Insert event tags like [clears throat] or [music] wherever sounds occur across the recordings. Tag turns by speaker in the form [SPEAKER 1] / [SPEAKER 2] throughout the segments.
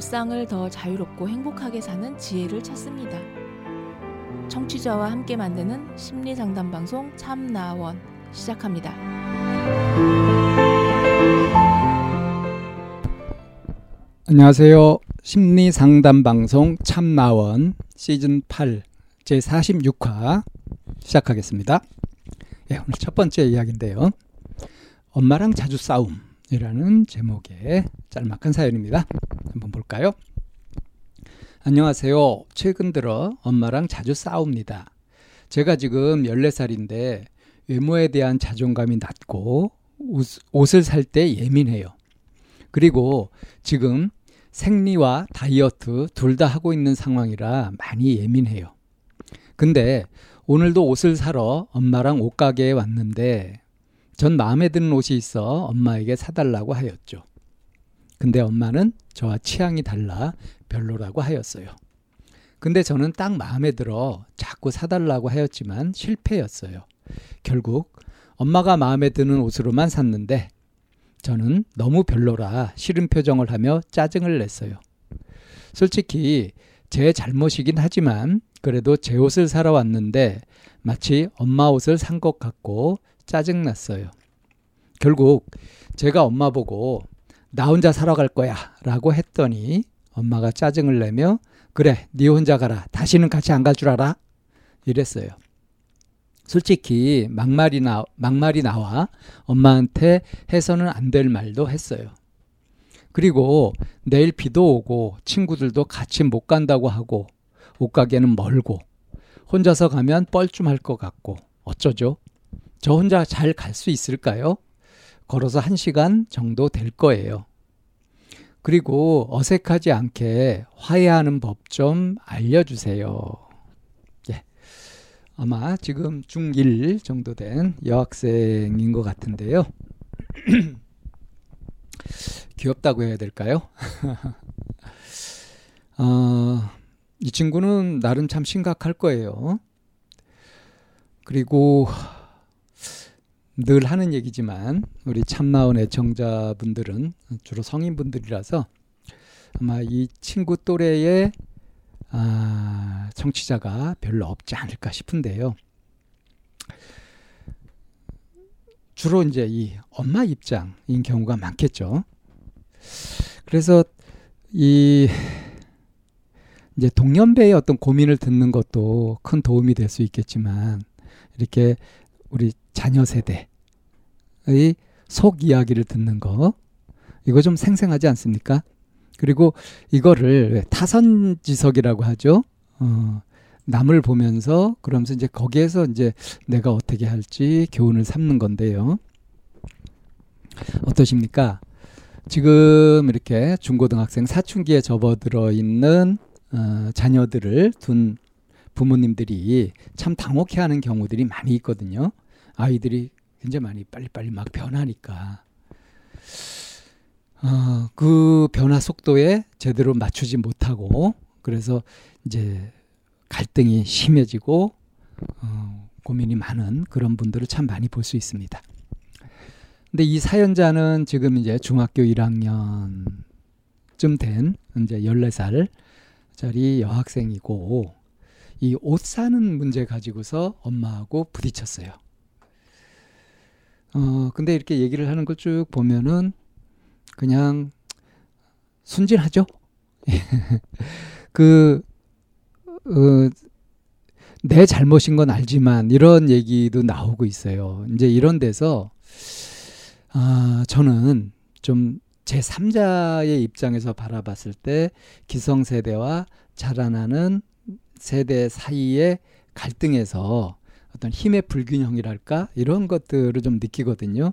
[SPEAKER 1] 일상을 더 자유롭고 행복하게 사는 지혜를 찾습니다. 청취자와 함께 만드는 심리 상담 방송 참나원 시작합니다.
[SPEAKER 2] 안녕하세요. 심리 상담 방송 참나원 시즌 8 제 46화 시작하겠습니다. 예, 오늘 첫 번째 이야기인데요. 엄마랑 자주 싸움 이라는 제목의 짤막한 사연입니다. 한번 볼까요? 안녕하세요. 최근 들어 엄마랑 자주 싸웁니다. 제가 지금 14살인데 외모에 대한 자존감이 낮고 옷 을 살 때 예민해요. 그리고 지금 생리와 다이어트 둘 다 하고 있는 상황이라 많이 예민해요. 근데 오늘도 옷을 사러 엄마랑 옷가게에 왔는데 전 마음에 드는 옷이 있어 엄마에게 사달라고 하였죠. 근데 엄마는 저와 취향이 달라 별로라고 하였어요. 근데 저는 딱 마음에 들어 자꾸 사달라고 하였지만 실패였어요. 결국 엄마가 마음에 드는 옷으로만 샀는데 저는 너무 별로라 싫은 표정을 하며 짜증을 냈어요. 솔직히 제 잘못이긴 하지만 그래도 제 옷을 사러 왔는데 마치 엄마 옷을 산 것 같고 짜증났어요. 결국 제가 엄마 보고 나 혼자 사러 갈 거야 라고 했더니 엄마가 짜증을 내며 그래 네 혼자 가라 다시는 같이 안 갈 줄 알아 이랬어요. 솔직히 막말이 나 막말이 나와 엄마한테 해서는 안 될 말도 했어요. 그리고 내일 비도 오고 친구들도 같이 못 간다고 하고 옷가게는 멀고 혼자서 가면 뻘쭘할 것 같고 어쩌죠? 저 혼자 잘 갈 수 있을까요? 걸어서 한 시간 정도 될 거예요. 그리고 어색하지 않게 화해하는 법 좀 알려주세요. 예. 아마 지금 중1 정도 된 여학생인 것 같은데요. [clears throat] 귀엽다고 해야 될까요? [laughs] 어, 이 친구는 나름 참 심각할 거예요. 그리고 늘 하는 얘기지만 우리 참나온 애청자분들은 주로 성인분들이라서 아마 이 친구 또래의 아, 청취자가 별로 없지 않을까 싶은데요. 주로 이제 이 엄마 입장인 경우가 많겠죠. 그래서 이 이제 동년배의 어떤 고민을 듣는 것도 큰 도움이 될 수 있겠지만 이렇게 우리 자녀 세대의 속 이야기를 듣는 거 이거 좀 생생하지 않습니까? 그리고 이거를 타선지석이라고 하죠. 어, 남을 보면서 그러면서 이제 거기에서 이제 내가 어떻게 할지 교훈을 삼는 건데요. 어떠십니까? 지금 이렇게 중고등학생 사춘기에 접어들어 있는 어, 자녀들을 둔 부모님들이 참 당혹해하는 경우들이 많이 있거든요. 아이들이 굉장히 많이 빨리빨리 막 변하니까 어, 그 변화 속도에 제대로 맞추지 못하고 그래서 이제 갈등이 심해지고 어, 고민이 많은 그런 분들을 참 많이 볼 수 있습니다. 근데 이 사연자는 지금 이제 중학교 1학년쯤 된 이제 14살 짜리 여학생이고 이 옷 사는 문제 가지고서 엄마하고 부딪혔어요. 어, 근데 이렇게 얘기를 하는 걸 쭉 보면은 그냥 순진하죠? [laughs] 그, 어, 내 잘못인 건 알지만 이런 얘기도 나오고 있어요. 이제 이런 데서, 아, 저는 좀 제3자의 입장에서 바라봤을 때 기성세대와 자라나는 세대 사이의 갈등에서 어떤 힘의 불균형이랄까 이런 것들을 좀 느끼거든요.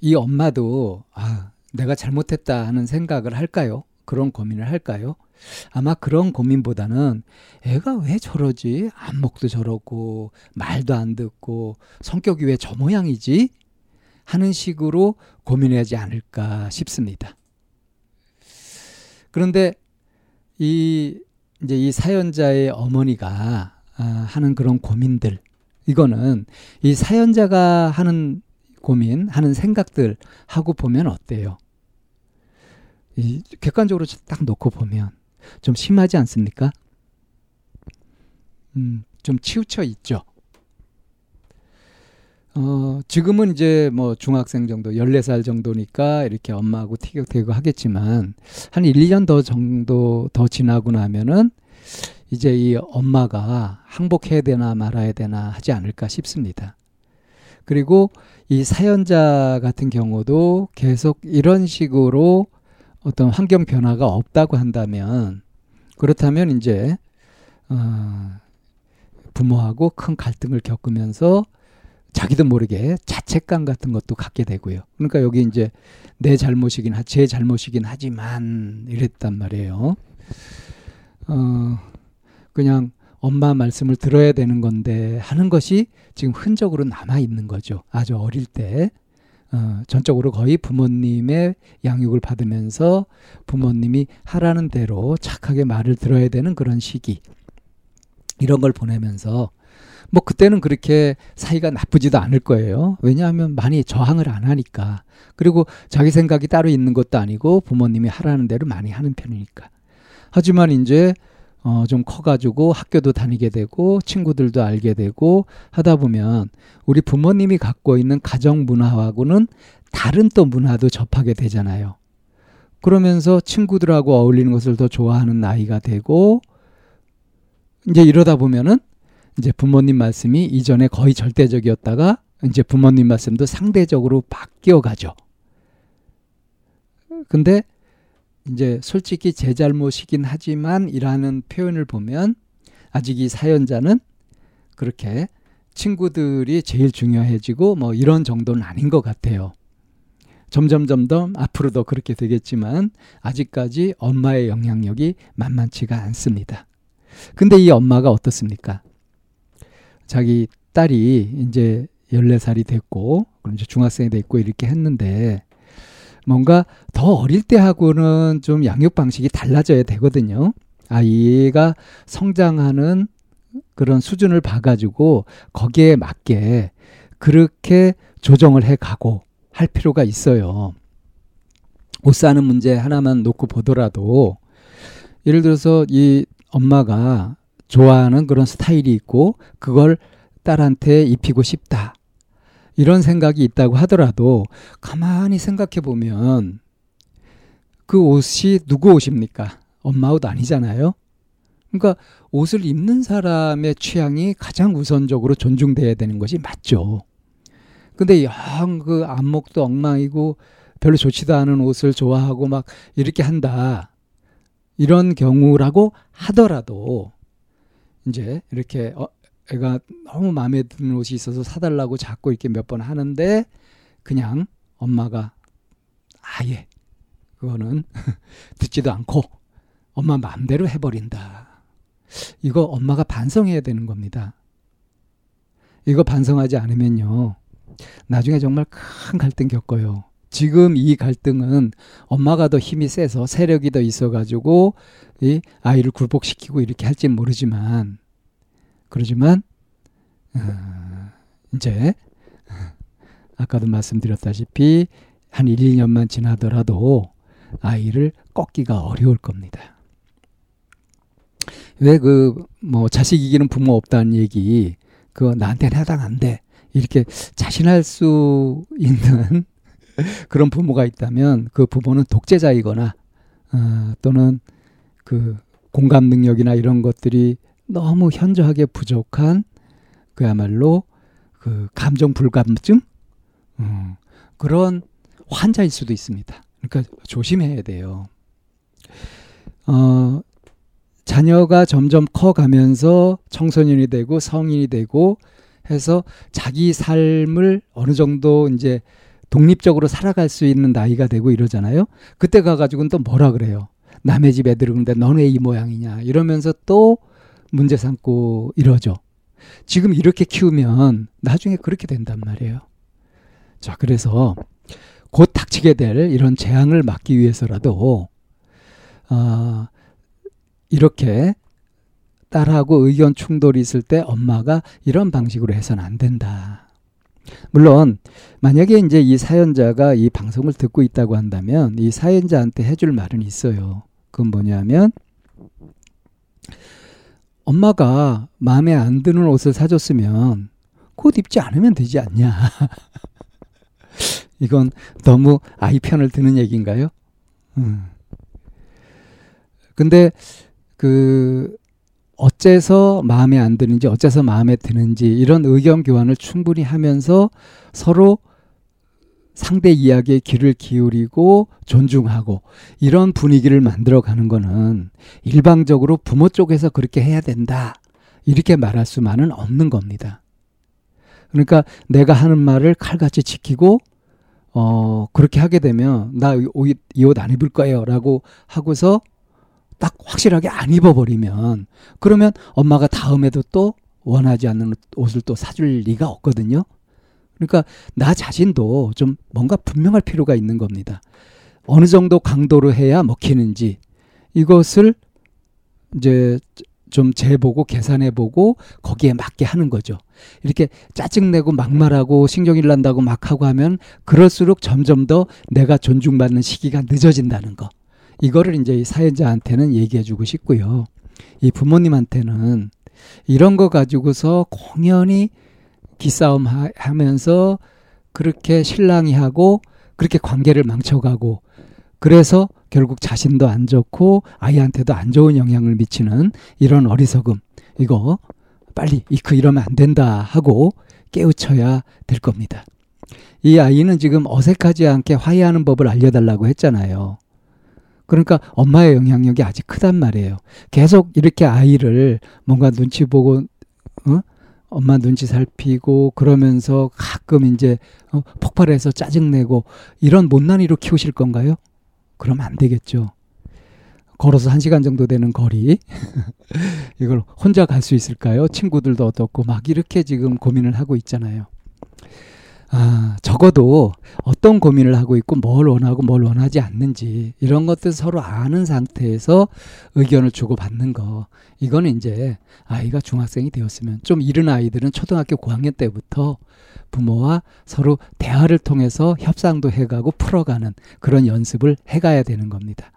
[SPEAKER 2] 이 엄마도 아, 내가 잘못했다 하는 생각을 할까요? 그런 고민을 할까요? 아마 그런 고민보다는 애가 왜 저러지? 안목도 저러고 말도 안 듣고 성격이 왜 저 모양이지? 하는 식으로 고민하지 않을까 싶습니다. 그런데 이 이제 이 사연자의 어머니가 아, 하는 그런 고민들 이거는 이 사연자가 하는 고민 하는 생각들 하고 보면 어때요? 이 객관적으로 딱 놓고 보면 좀 심하지 않습니까? 음, 좀 치우쳐 있죠. 어, 지금은 이제 뭐 중학생 정도, 14살 정도니까 이렇게 엄마하고 티격태격 하겠지만 한 1, 2년 더 정도 더 지나고 나면은 이제 이 엄마가 항복해야 되나 말아야 되나 하지 않을까 싶습니다. 그리고 이 사연자 같은 경우도 계속 이런 식으로 어떤 환경 변화가 없다고 한다면 그렇다면 이제 어, 부모하고 큰 갈등을 겪으면서 자기도 모르게 자책감 같은 것도 갖게 되고요. 그러니까 여기 이제 내 잘못이긴 하, 제 잘못이긴 하지만 이랬단 말이에요. 어, 그냥 엄마 말씀을 들어야 되는 건데 하는 것이 지금 흔적으로 남아 있는 거죠. 아주 어릴 때. 어, 전적으로 거의 부모님의 양육을 받으면서 부모님이 하라는 대로 착하게 말을 들어야 되는 그런 시기. 이런 걸 보내면서 뭐 그때는 그렇게 사이가 나쁘지도 않을 거예요. 왜냐하면 많이 저항을 안 하니까. 그리고 자기 생각이 따로 있는 것도 아니고 부모님이 하라는 대로 많이 하는 편이니까. 하지만 이제 어, 좀 커가지고 학교도 다니게 되고 친구들도 알게 되고 하다 보면 우리 부모님이 갖고 있는 가정 문화하고는 다른 또 문화도 접하게 되잖아요. 그러면서 친구들하고 어울리는 것을 더 좋아하는 나이가 되고 이제 이러다 보면은 이제 부모님 말씀이 이전에 거의 절대적이었다가 이제 부모님 말씀도 상대적으로 바뀌어 가죠. 근데 이제 솔직히 제 잘못이긴 하지만 이라는 표현을 보면 아직 이 사연자는 그렇게 친구들이 제일 중요해지고 뭐 이런 정도는 아닌 것 같아요. 점점 점점 앞으로도 그렇게 되겠지만 아직까지 엄마의 영향력이 만만치가 않습니다. 근데 이 엄마가 어떻습니까? 자기 딸이 이제 14살이 됐고, 그럼 이제 중학생이 됐고 이렇게 했는데 뭔가 더 어릴 때하고는 좀 양육 방식이 달라져야 되거든요. 아이가 성장하는 그런 수준을 봐가지고 거기에 맞게 그렇게 조정을 해 가고 할 필요가 있어요. 옷 사는 문제 하나만 놓고 보더라도 예를 들어서 이 엄마가 좋아하는 그런 스타일이 있고 그걸 딸한테 입히고 싶다. 이런 생각이 있다고 하더라도 가만히 생각해 보면 그 옷이 누구 옷입니까? 엄마 옷 아니잖아요. 그러니까 옷을 입는 사람의 취향이 가장 우선적으로 존중돼야 되는 것이 맞죠. 근데 영 그 안목도 엉망이고 별로 좋지도 않은 옷을 좋아하고 막 이렇게 한다. 이런 경우라고 하더라도 이제 이렇게 어, 애가 너무 마음에 드는 옷이 있어서 사달라고 자꾸 이렇게 몇 번 하는데 그냥 엄마가 아예 그거는 [laughs] 듣지도 않고 엄마 마음대로 해버린다. 이거 엄마가 반성해야 되는 겁니다. 이거 반성하지 않으면요. 나중에 정말 큰 갈등 겪어요. 지금 이 갈등은 엄마가 더 힘이 세서 세력이 더 있어가지고 이 아이를 굴복시키고 이렇게 할지는 모르지만 그러지만 어, 이제 아까도 말씀드렸다시피 한 1, 2년만 지나더라도 아이를 꺾기가 어려울 겁니다. 왜 그 뭐 자식 이기는 부모 없다는 얘기 그거 나한테는 해당 안 돼. 이렇게 자신할 수 있는 [laughs] 그런 부모가 있다면 그 부모는 독재자이거나 어, 또는 그 공감 능력이나 이런 것들이 너무 현저하게 부족한 그야말로 그 감정 불감증 음, 그런 환자일 수도 있습니다. 그러니까 조심해야 돼요. 어, 자녀가 점점 커가면서 청소년이 되고 성인이 되고 해서 자기 삶을 어느 정도 이제 독립적으로 살아갈 수 있는 나이가 되고 이러잖아요. 그때 가가지고는 또 뭐라 그래요. 남의 집 애들은 근데 너네 이 모양이냐 이러면서 또 문제 삼고 이러죠. 지금 이렇게 키우면 나중에 그렇게 된단 말이에요. 자, 그래서 곧 닥치게 될 이런 재앙을 막기 위해서라도 어, 이렇게 딸하고 의견 충돌이 있을 때 엄마가 이런 방식으로 해서는 안 된다. 물론 만약에 이제 이 사연자가 이 방송을 듣고 있다고 한다면 이 사연자한테 해줄 말은 있어요. 그건 뭐냐면 엄마가 마음에 안 드는 옷을 사줬으면 곧 입지 않으면 되지 않냐. [laughs] 이건 너무 아이 편을 드는 얘기인가요? 음. 근데 그 어째서 마음에 안 드는지 어째서 마음에 드는지 이런 의견 교환을 충분히 하면서 서로 상대 이야기에 귀를 기울이고 존중하고 이런 분위기를 만들어 가는 거는 일방적으로 부모 쪽에서 그렇게 해야 된다. 이렇게 말할 수만은 없는 겁니다. 그러니까 내가 하는 말을 칼같이 지키고 어 그렇게 하게 되면 나 이 옷 안 입을 거예요라고 하고서 딱 확실하게 안 입어버리면 그러면 엄마가 다음에도 또 원하지 않는 옷을 또 사줄 리가 없거든요. 그러니까 나 자신도 좀 뭔가 분명할 필요가 있는 겁니다. 어느 정도 강도로 해야 먹히는지 이것을 이제 좀 재보고 계산해보고 거기에 맞게 하는 거죠. 이렇게 짜증내고 막말하고 신경일 난다고 막 하고 하면 그럴수록 점점 더 내가 존중받는 시기가 늦어진다는 거. 이거를 이제 이 사연자한테는 얘기해주고 싶고요. 이 부모님한테는 이런 거 가지고서 공연히 기싸움 하면서 그렇게 신랑이 하고 그렇게 관계를 망쳐가고 그래서 결국 자신도 안 좋고 아이한테도 안 좋은 영향을 미치는 이런 어리석음 이거 빨리 이크 이러면 안 된다 하고 깨우쳐야 될 겁니다. 이 아이는 지금 어색하지 않게 화해하는 법을 알려달라고 했잖아요. 그러니까 엄마의 영향력이 아직 크단 말이에요. 계속 이렇게 아이를 뭔가 눈치 보고 어? 엄마 눈치 살피고 그러면서 가끔 이제 어, 폭발해서 짜증내고 이런 못난이로 키우실 건가요? 그러면 안 되겠죠. 걸어서 한 시간 정도 되는 거리 [laughs] 이걸 혼자 갈 수 있을까요? 친구들도 어떻고 막 이렇게 지금 고민을 하고 있잖아요. 아, 적어도 어떤 고민을 하고 있고 뭘 원하고 뭘 원하지 않는지 이런 것들 서로 아는 상태에서 의견을 주고받는 거. 이거는 이제 아이가 중학생이 되었으면 좀 이른 아이들은 초등학교 고학년 때부터 부모와 서로 대화를 통해서 협상도 해가고 풀어가는 그런 연습을 해가야 되는 겁니다.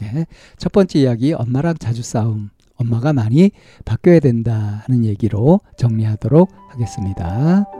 [SPEAKER 2] 네. 첫 번째 이야기 엄마랑 자주 싸움. 엄마가 많이 바뀌어야 된다는 얘기로 정리하도록 하겠습니다.